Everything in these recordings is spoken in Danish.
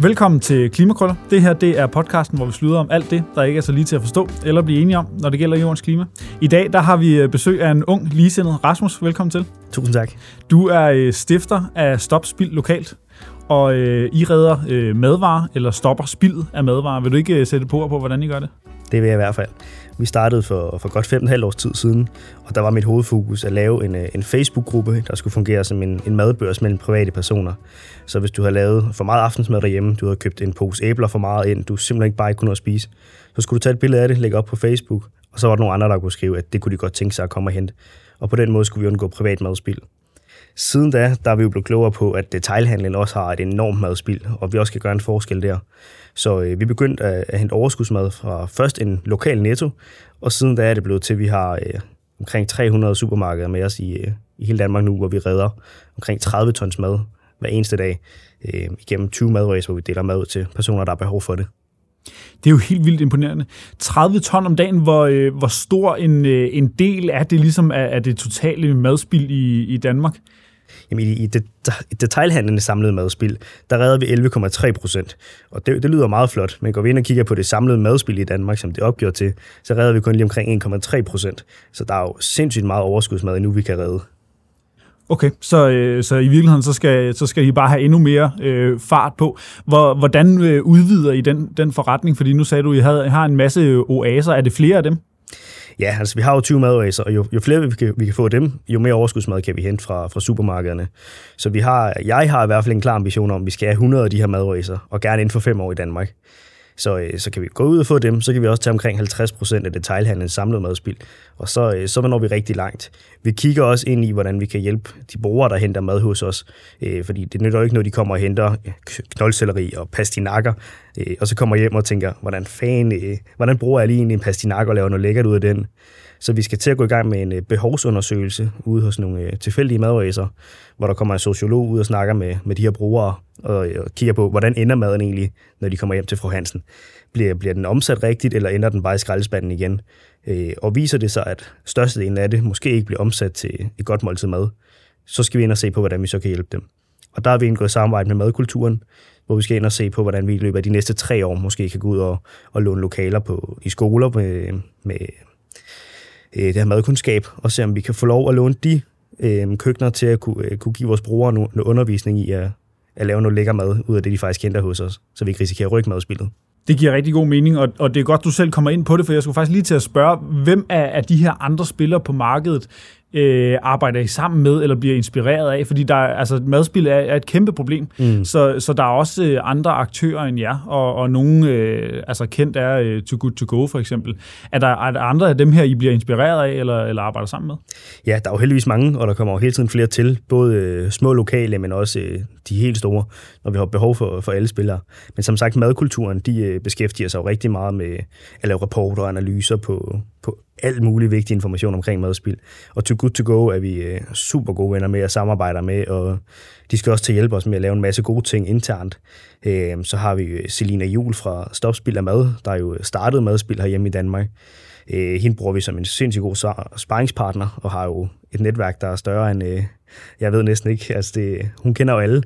Velkommen til Klimakrøller. Det her det er podcasten, hvor vi slutter om alt det, der ikke er så lige til at forstå eller blive enige om, når det gælder jordens klima. I dag der har vi øh, besøg af en ung, ligesindet Rasmus. Velkommen til. Tusind tak. Du er øh, stifter af Stop Spild Lokalt, og øh, I redder øh, madvarer, eller stopper spildet af madvarer. Vil du ikke øh, sætte på på, hvordan I gør det? Det vil jeg i hvert fald. Vi startede for, for godt fem og års tid siden, og der var mit hovedfokus at lave en, øh, en Facebook-gruppe, der skulle fungere som en, en madbørs mellem private personer. Så hvis du har lavet for meget aftensmad derhjemme, du har købt en pose æbler for meget ind, du simpelthen ikke bare ikke kunne nå at spise, så skulle du tage et billede af det, lægge op på Facebook, og så var der nogle andre, der kunne skrive, at det kunne de godt tænke sig at komme og hente. Og på den måde skulle vi undgå privat madspild. Siden da, der er vi jo blevet klogere på, at øh, detailhandlen også har et enormt madspild, og vi også kan gøre en forskel der. Så øh, vi begyndte at, at hente overskudsmad fra først en lokal netto, og siden da er det blevet til, at vi har øh, omkring 300 supermarkeder med os i, øh, i hele Danmark nu, hvor vi redder omkring 30 tons mad hver eneste dag øh, igennem 20 madrace, hvor vi deler mad ud til personer, der har behov for det. Det er jo helt vildt imponerende. 30 ton om dagen, hvor, øh, hvor stor en, øh, en del er det ligesom af, af det totale madspild i, i Danmark? Jamen, i, i, det, i detailhandlen samlede madspil, der redder vi 11,3 procent. Og det, det lyder meget flot, men går vi ind og kigger på det samlede madspil i Danmark, som det opgjort til, så redder vi kun lige omkring 1,3 procent. Så der er jo sindssygt meget overskudsmad endnu, vi kan redde. Okay, så, øh, så i virkeligheden, så skal, så skal I bare have endnu mere øh, fart på. Hvor, hvordan øh, udvider I den, den forretning? Fordi nu sagde du, at I, havde, I har en masse øh, oaser. Er det flere af dem? Ja, altså vi har jo 20 madoaser, og jo, jo flere vi kan, vi kan få dem, jo mere overskudsmad kan vi hente fra, fra supermarkederne. Så vi har, jeg har i hvert fald en klar ambition om, at vi skal have 100 af de her madoaser, og gerne inden for fem år i Danmark. Så, øh, så kan vi gå ud og få dem, så kan vi også tage omkring 50% af detailhandlens samlede madspild, og så, øh, så når vi rigtig langt. Vi kigger også ind i, hvordan vi kan hjælpe de brugere, der henter mad hos os, øh, fordi det nytter jo ikke, når de kommer og henter øh, knoldcelleri og pastinakker, øh, og så kommer hjem og tænker, hvordan fanden, øh, hvordan bruger jeg lige en pastinak og laver noget lækkert ud af den? Så vi skal til at gå i gang med en øh, behovsundersøgelse ude hos nogle øh, tilfældige madræser, hvor der kommer en sociolog ud og snakker med, med de her brugere og, øh, og kigger på, hvordan ender maden egentlig, når de kommer hjem til fru Hansen. Bliver, bliver den omsat rigtigt, eller ender den bare i skraldespanden igen? Øh, og viser det sig, at størstedelen af det måske ikke bliver omsat til et godt måltid mad, så skal vi ind og se på, hvordan vi så kan hjælpe dem. Og der har vi indgået samarbejde med madkulturen, hvor vi skal ind og se på, hvordan vi i løbet af de næste tre år måske kan gå ud og, og låne lokaler på, i skoler med, med øh, det her madkundskab, og se om vi kan få lov at låne de øh, køkkener til at kunne, øh, kunne give vores brugere noget, noget undervisning i at, at lave noget lækker mad ud af det, de faktisk henter hos os, så vi ikke risikerer rygmadspillet. Det giver rigtig god mening, og, og det er godt, du selv kommer ind på det, for jeg skulle faktisk lige til at spørge, hvem af, af de her andre spillere på markedet øh, arbejder I sammen med, eller bliver inspireret af? Fordi der, altså, madspil er, er et kæmpe problem, mm. så, så der er også øh, andre aktører end jer, og, og nogle, øh, altså kendt er øh, Too Good To Go for eksempel. Er der, er der andre af dem her, I bliver inspireret af, eller, eller arbejder sammen med? Ja, der er jo heldigvis mange, og der kommer jo hele tiden flere til, både øh, små lokale, men også øh, de helt store, når vi har behov for, for alle spillere. Men som sagt, madkulturen, de øh, beskæftiger sig jo rigtig meget med at lave rapporter og analyser på, på alt mulig vigtig information omkring madspil. Og Too Good To Go er vi øh, super gode venner med og samarbejder med, og de skal også til at hjælpe os med at lave en masse gode ting internt. Øh, så har vi øh, Selina Jul fra Stop Spil af Mad, der jo startede madspil herhjemme i Danmark. Øh, hende bruger vi som en sindssygt god sparringspartner, og har jo et netværk, der er større end, øh, jeg ved næsten ikke, altså det, hun kender jo alle.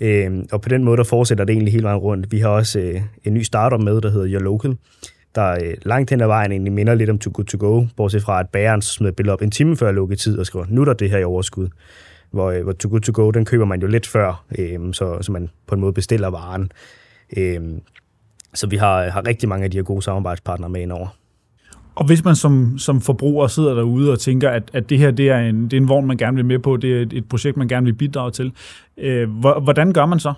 Øhm, og på den måde, der fortsætter det egentlig hele vejen rundt. Vi har også en ny startup med, der hedder Your Local, der øh, langt hen ad vejen egentlig minder lidt om Too Good To Go, bortset fra, at bæren smed et billede op en time før lukketid og skriver, nu er der det her i overskud. Hvor, øh, hvor Too Good To Go, den køber man jo lidt før, øh, så, så man på en måde bestiller varen. Øh, så vi har, har rigtig mange af de her gode samarbejdspartnere med indover. Og hvis man som, som forbruger sidder derude og tænker, at, at det her det er, en, det er en vogn, man gerne vil med på, det er et, et projekt, man gerne vil bidrage til, øh, hvordan gør man så?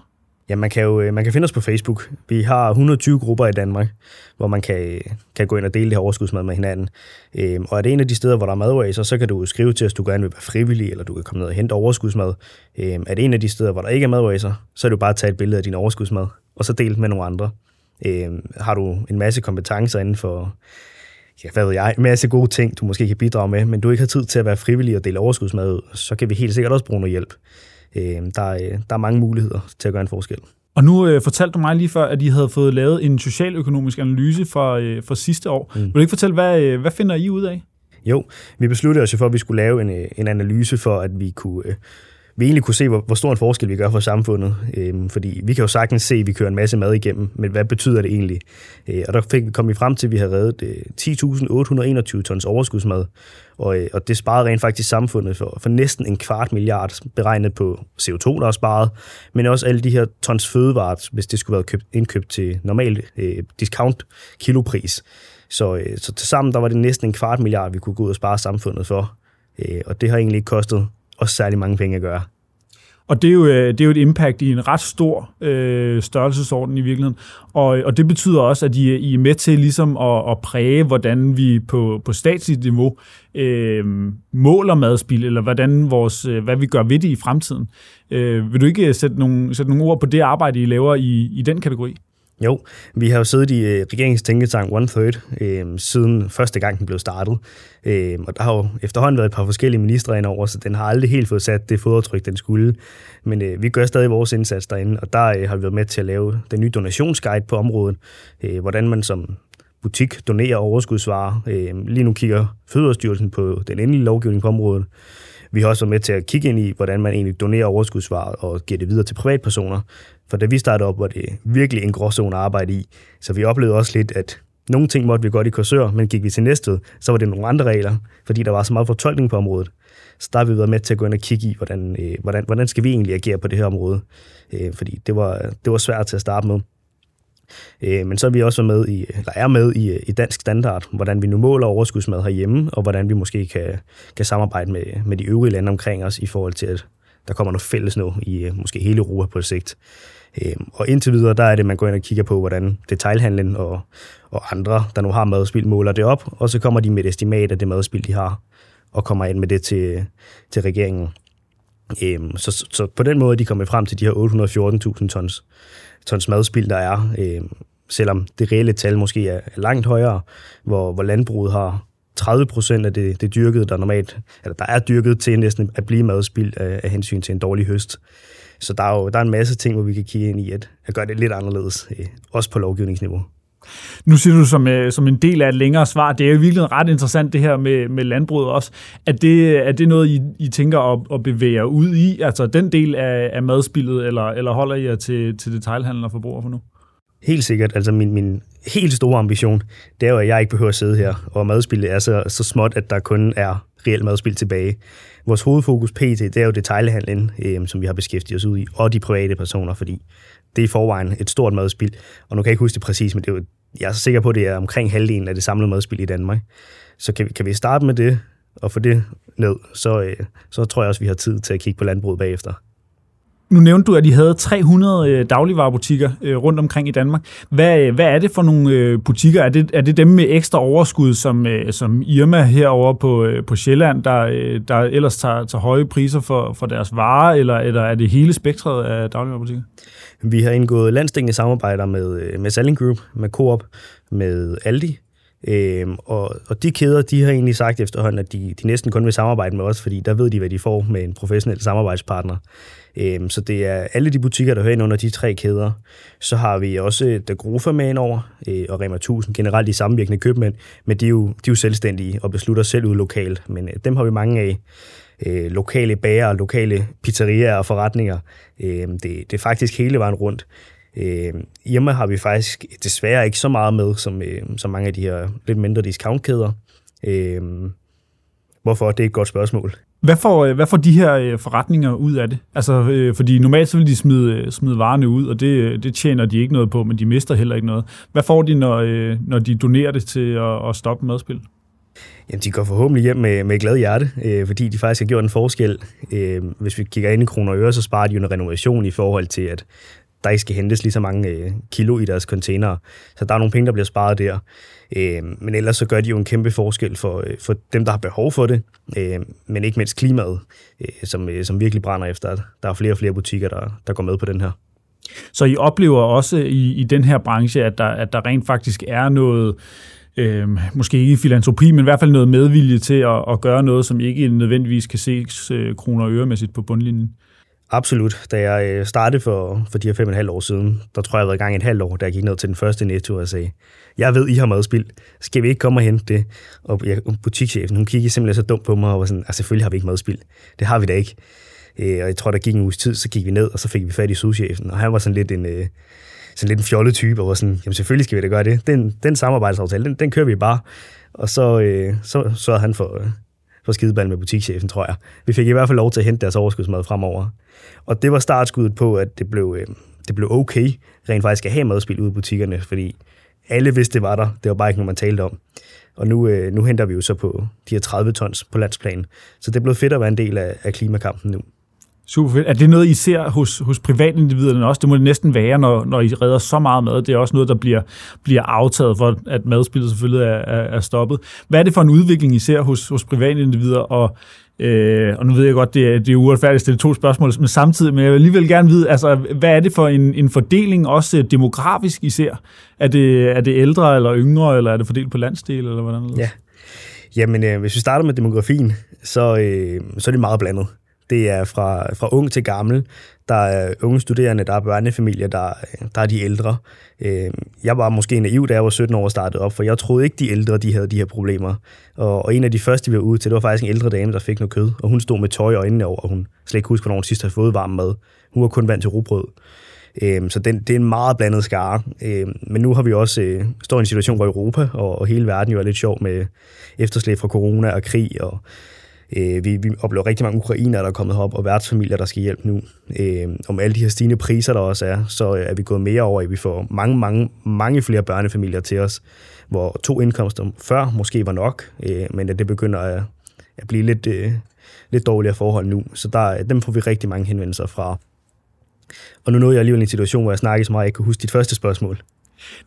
Ja, man kan jo øh, man kan finde os på Facebook. Vi har 120 grupper i Danmark, hvor man kan, øh, kan gå ind og dele det her overskudsmad med hinanden. Øhm, og er det en af de steder, hvor der er madoaser, så kan du skrive til os, du gerne vil være frivillig, eller du kan komme ned og hente overskudsmad. Øhm, er det en af de steder, hvor der ikke er madoaser, så er det jo bare at tage et billede af din overskudsmad, og så dele med nogle andre. Øhm, har du en masse kompetencer inden for ja, hvad ved jeg, en masse gode ting, du måske kan bidrage med, men du ikke har tid til at være frivillig og dele overskudsmad ud, så kan vi helt sikkert også bruge noget hjælp øh, der, øh, der er mange muligheder til at gøre en forskel. Og nu øh, fortalte du mig lige før, at I havde fået lavet en socialøkonomisk analyse for, øh, for sidste år. Mm. Vil du ikke fortælle, hvad, øh, hvad finder I ud af? Jo, vi besluttede os for, at vi skulle lave en, øh, en analyse for, at vi kunne øh, vi egentlig kunne se, hvor, hvor stor en forskel vi gør for samfundet. Øhm, fordi vi kan jo sagtens se, at vi kører en masse mad igennem, men hvad betyder det egentlig? Øh, og der fik, kom vi frem til, at vi havde reddet øh, 10.821 tons overskudsmad, og, øh, og det sparede rent faktisk samfundet for, for næsten en kvart milliard, beregnet på CO2, der er sparet, men også alle de her tons fødevarer, hvis det skulle være købt, indkøbt til normal øh, discount kilopris. Så, øh, så til sammen der var det næsten en kvart milliard, vi kunne gå ud og spare samfundet for. Øh, og det har egentlig ikke kostet og særlig mange penge at gøre. Og det er, jo, øh, det er jo et impact i en ret stor øh, størrelsesorden i virkeligheden. Og, øh, og det betyder også, at I, I er med til ligesom at, at præge, hvordan vi på, på statsligt niveau øh, måler madspil, eller hvordan vores, øh, hvad vi gør ved det i fremtiden. Øh, vil du ikke sætte nogle, sætte nogle ord på det arbejde, I laver i, i den kategori? Jo, vi har jo siddet i øh, regeringens One Third øh, siden første gang den blev startet. Øh, og der har jo efterhånden været et par forskellige ministre ind over, så den har aldrig helt fået sat det fodaftryk, den skulle. Men øh, vi gør stadig vores indsats derinde, og der øh, har vi været med til at lave den nye donationsguide på området. Øh, hvordan man som butik donerer overskudsvarer. Øh, lige nu kigger Fødevarestyrelsen på den endelige lovgivning på området. Vi har også været med til at kigge ind i, hvordan man egentlig donerer overskudsvarer og giver det videre til privatpersoner. For da vi startede op, var det virkelig en gråzone at arbejde i. Så vi oplevede også lidt, at nogle ting måtte vi godt i kursør, men gik vi til næste, så var det nogle andre regler, fordi der var så meget fortolkning på området. Så der har vi været med til at gå ind og kigge i, hvordan, øh, hvordan, hvordan skal vi egentlig agere på det her område. Øh, fordi det var, det var svært til at starte med. Øh, men så er vi også med i, eller er med i, øh, i dansk standard, hvordan vi nu måler overskudsmad herhjemme, og hvordan vi måske kan, kan samarbejde med, med de øvrige lande omkring os i forhold til, at der kommer noget fælles nu i øh, måske hele Europa på sigt. Øhm, og indtil videre, der er det, man går ind og kigger på, hvordan detailhandlen og, og andre, der nu har madspild, måler det op, og så kommer de med et estimat af det madspild, de har, og kommer ind med det til, til regeringen. Øhm, så, så, på den måde de kommer frem til de her 814.000 tons, tons madspild, der er, øhm, selvom det reelle tal måske er langt højere, hvor, hvor landbruget har 30 procent af det, det dyrkede, der normalt, eller der er dyrket til næsten at blive madspild af, af hensyn til en dårlig høst. Så der er jo der er en masse ting, hvor vi kan kigge ind i at, at gøre det lidt anderledes, øh, også på lovgivningsniveau. Nu siger du som, øh, som en del af et længere svar, det er jo virkelig ret interessant det her med, med landbruget også. Er det, er det noget, I, I tænker at, at bevæge jer ud i? Altså den del af, af madspillet, eller, eller holder I jer til, til detailhandel og forbruger for nu? Helt sikkert. Altså min, min helt store ambition, det er jo, at jeg ikke behøver at sidde her, og madspillet er så, så småt, at der kun er reelt madspil tilbage. Vores hovedfokus pt, det er jo detailhandlen, øh, som vi har beskæftiget os ud i, og de private personer, fordi det er i forvejen et stort madspil. Og nu kan jeg ikke huske det præcis, men det er jo, jeg er sikker på, at det er omkring halvdelen af det samlede madspil i Danmark. Så kan vi, kan vi starte med det, og få det ned, så, øh, så tror jeg også, at vi har tid til at kigge på landbruget bagefter. Nu nævnte du, at de havde 300 øh, dagligvarerbutikker øh, rundt omkring i Danmark. Hvad, øh, hvad er det for nogle butikker? Er det, er det dem med ekstra overskud, som, som Irma herover på, på Sjælland, der, der ellers tager, tager høje priser for, for deres varer, eller, eller er det hele spektret af dagligvarerbutikker? Vi har indgået landstækkende samarbejder med, med Salling Group, med Coop, med Aldi, Øhm, og, og de kæder, de har egentlig sagt efterhånden, at de, de næsten kun vil samarbejde med os, fordi der ved de, hvad de får med en professionel samarbejdspartner. Øhm, så det er alle de butikker, der hører ind under de tre kæder. Så har vi også øh, Dagrofa med ind over, øh, og Rema 1000, generelt de sammenvirkende købmænd, men de er, jo, de er jo selvstændige og beslutter selv ud lokalt. Men øh, dem har vi mange af. Øh, lokale bager, lokale pizzerier og forretninger. Øh, det, det er faktisk hele vejen rundt. Øh, Irma har vi faktisk desværre ikke så meget med, som, øh, som mange af de her lidt mindre discountkæder. Øh, hvorfor? Det er et godt spørgsmål. Hvad får, øh, hvad får de her øh, forretninger ud af det? Altså, øh, fordi normalt så vil de smide, smide varerne ud, og det, det tjener de ikke noget på, men de mister heller ikke noget. Hvad får de, når, når de donerer det til at, at stoppe madspil? Jamen, de går forhåbentlig hjem med, med glad hjerte, øh, fordi de faktisk har gjort en forskel. Øh, hvis vi kigger ind i kroner og øre, så sparer de jo en renovation i forhold til, at der ikke skal hentes lige så mange øh, kilo i deres containere. Så der er nogle penge, der bliver sparet der. Øh, men ellers så gør de jo en kæmpe forskel for, øh, for dem, der har behov for det, øh, men ikke mindst klimaet, øh, som, øh, som virkelig brænder efter, at der er flere og flere butikker, der, der går med på den her. Så I oplever også i, i den her branche, at der, at der rent faktisk er noget, øh, måske ikke filantropi, men i hvert fald noget medvilje til at, at gøre noget, som ikke nødvendigvis kan ses øh, kroner og øremæssigt på bundlinjen? Absolut. Da jeg øh, startede for, for de her fem og et halvt år siden, der tror jeg, jeg har været i gang et halvt år, da jeg gik ned til den første netto og sagde, jeg ved, I har madspild. Skal vi ikke komme og hente det? Og jeg, butikschefen, hun kiggede simpelthen så dumt på mig og var sådan, altså selvfølgelig har vi ikke madspild. Det har vi da ikke. Øh, og jeg tror, der gik en uges tid, så gik vi ned, og så fik vi fat i souschefen, og han var sådan lidt en... Øh, sådan lidt en fjollet type, og var sådan, jamen selvfølgelig skal vi da gøre det. Den, den samarbejdsaftale, den, den kører vi bare. Og så, øh, så sørgede han for, øh, på skideball med butikschefen, tror jeg. Vi fik i hvert fald lov til at hente deres overskudsmad fremover. Og det var startskuddet på, at det blev, øh, det blev okay rent faktisk at have madspil ude i butikkerne, fordi alle vidste, det var der. Det var bare ikke noget, man talte om. Og nu, øh, nu henter vi jo så på de her 30 tons på landsplan. Så det er blevet fedt at være en del af, af klimakampen nu. Super fedt. Er det noget, I ser hos, hos privatindividerne også? Det må det næsten være, når, når I redder så meget mad. Det er også noget, der bliver, bliver aftaget for, at madspillet selvfølgelig er, er, er stoppet. Hvad er det for en udvikling, I ser hos, hos privatindivider? Og, øh, og nu ved jeg godt, det er, det er uretfærdigt at stille to spørgsmål, men samtidig, men jeg vil alligevel gerne vide, altså, hvad er det for en, en fordeling, også demografisk, I ser? Er det, er det ældre eller yngre, eller er det fordelt på landsdel, eller hvordan? Ja. Jamen, øh, hvis vi starter med demografien, så, øh, så er det meget blandet. Det er fra, fra ung til gammel. Der er unge studerende, der er børnefamilier, der, der er de ældre. Øh, jeg var måske naiv, da jeg var 17 år og startede op, for jeg troede ikke, de ældre de havde de her problemer. Og, og en af de første, vi var ude til, det var faktisk en ældre dame, der fik noget kød, og hun stod med tøj i øjnene over, og hun slet ikke husker, hvornår hun sidst havde fået varm mad. Hun var kun vant til rugbrød. Øh, så det, det er en meget blandet skare. Øh, men nu har vi også øh, står i en situation, hvor Europa og, og hele verden jo er lidt sjov med efterslæb fra corona og krig og Øh, vi, vi oplever rigtig mange ukrainer, der er kommet herop, og værtsfamilier, der skal hjælpe nu. Øh, om alle de her stigende priser, der også er, så er vi gået mere over, at vi får mange, mange, mange flere børnefamilier til os, hvor to indkomster før måske var nok, øh, men at det begynder at, at blive lidt, øh, lidt dårligere forhold nu. Så der, dem får vi rigtig mange henvendelser fra. Og nu nåede jeg alligevel i en situation, hvor jeg snakkede så meget, at jeg ikke kunne huske dit første spørgsmål.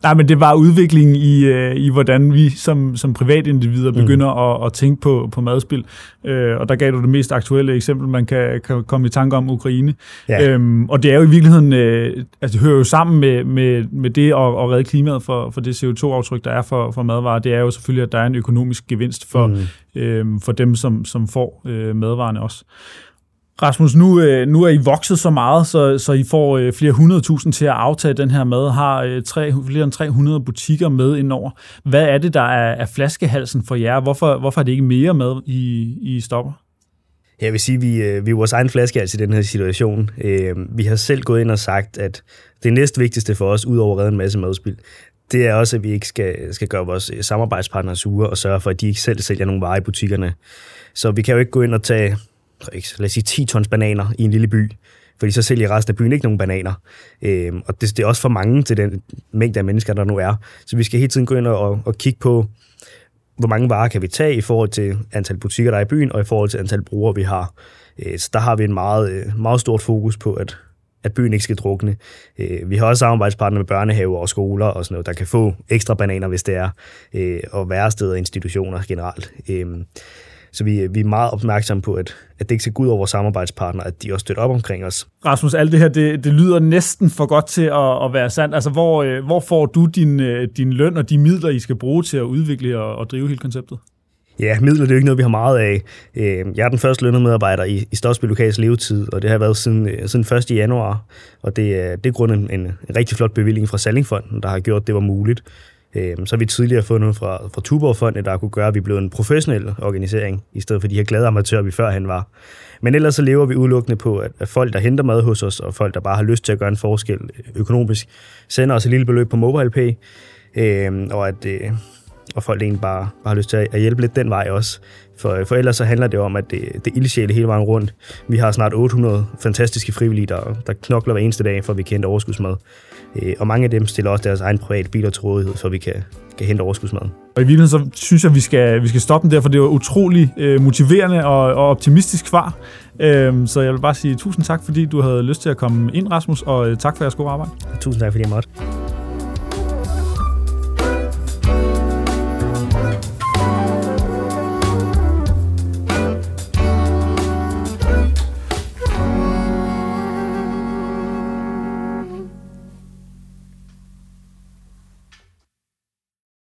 Nej, men det var udviklingen i, øh, i hvordan vi som, som privatindivider mm. begynder mm. at, at tænke på, på madspil. Øh, og der gav du det mest aktuelle eksempel, man kan, kan komme i tanke om Ukraine. Ja. Øhm, og det er jo i virkeligheden, øh, altså det hører jo sammen med, med, med det at, at redde klimaet for, for det CO2-aftryk, der er for, for madvarer. Det er jo selvfølgelig, at der er en økonomisk gevinst for, mm. øh, for dem, som, som får øh, madvarerne også. Rasmus, nu, øh, nu er I vokset så meget, så, så I får øh, flere hundredtusind til at aftage den her mad, har øh, tre, flere end 300 butikker med indover. Hvad er det, der er, er flaskehalsen for jer? Hvorfor, hvorfor er det ikke mere med, I, I stopper? Jeg vil sige, at vi, vi er vores egen flaskehals i den her situation. Vi har selv gået ind og sagt, at det næst vigtigste for os, udover at redde en masse madspil, det er også, at vi ikke skal, skal gøre vores samarbejdspartnere sure og sørge for, at de ikke selv sælger nogle varer i butikkerne. Så vi kan jo ikke gå ind og tage lad os sige 10 tons bananer i en lille by, fordi så sælger resten af byen ikke nogen bananer. Øhm, og det, det er også for mange til den mængde af mennesker, der nu er. Så vi skal hele tiden gå ind og, og kigge på, hvor mange varer kan vi tage i forhold til antal butikker, der er i byen, og i forhold til antal brugere, vi har. Øh, så der har vi en meget, øh, meget stort fokus på, at, at byen ikke skal drukne. Øh, vi har også samarbejdspartnere med børnehaver og skoler og sådan noget, der kan få ekstra bananer, hvis det er, øh, og væresteder og institutioner generelt. Øh, så vi, vi er meget opmærksomme på, at, at det ikke skal gå ud over vores samarbejdspartnere, at de også støtter op omkring os. Rasmus, alt det her, det, det lyder næsten for godt til at, at være sandt. Altså, hvor, øh, hvor får du din, øh, din løn og de midler, I skal bruge til at udvikle og, og drive hele konceptet? Ja, midler det er jo ikke noget, vi har meget af. Øh, jeg er den første lønnede medarbejder i, i Stofsby Lokals levetid, og det har været siden, siden 1. januar. Og det er, det er grund en, en rigtig flot bevilling fra Sallingfonden, der har gjort, at det var muligt. Øhm, så har vi tidligere fået noget fra, fra Tuborgfondet, der kunne gøre, at vi blev en professionel organisering, i stedet for de her glade amatører, vi førhen var. Men ellers så lever vi udelukkende på, at folk, der henter mad hos os, og folk, der bare har lyst til at gøre en forskel øh, økonomisk, sender os et lille beløb på MobilePay, øhm, og at øh, og folk egentlig bare, bare har lyst til at hjælpe lidt den vej også. For, for ellers så handler det om, at det, det ildsjæle hele vejen rundt. Vi har snart 800 fantastiske frivillige, der, der knokler hver eneste dag, for at vi kan hente overskudsmad. Øh, og mange af dem stiller også deres egen private biler til rådighed, så vi kan, kan hente overskudsmad. Og i virkeligheden så synes jeg, at vi skal, vi skal stoppe den der, for det var utrolig øh, motiverende og, og optimistisk svar. Øh, så jeg vil bare sige tusind tak, fordi du havde lyst til at komme ind, Rasmus, og øh, tak for jeres gode arbejde. Tusind tak, fordi jeg måtte.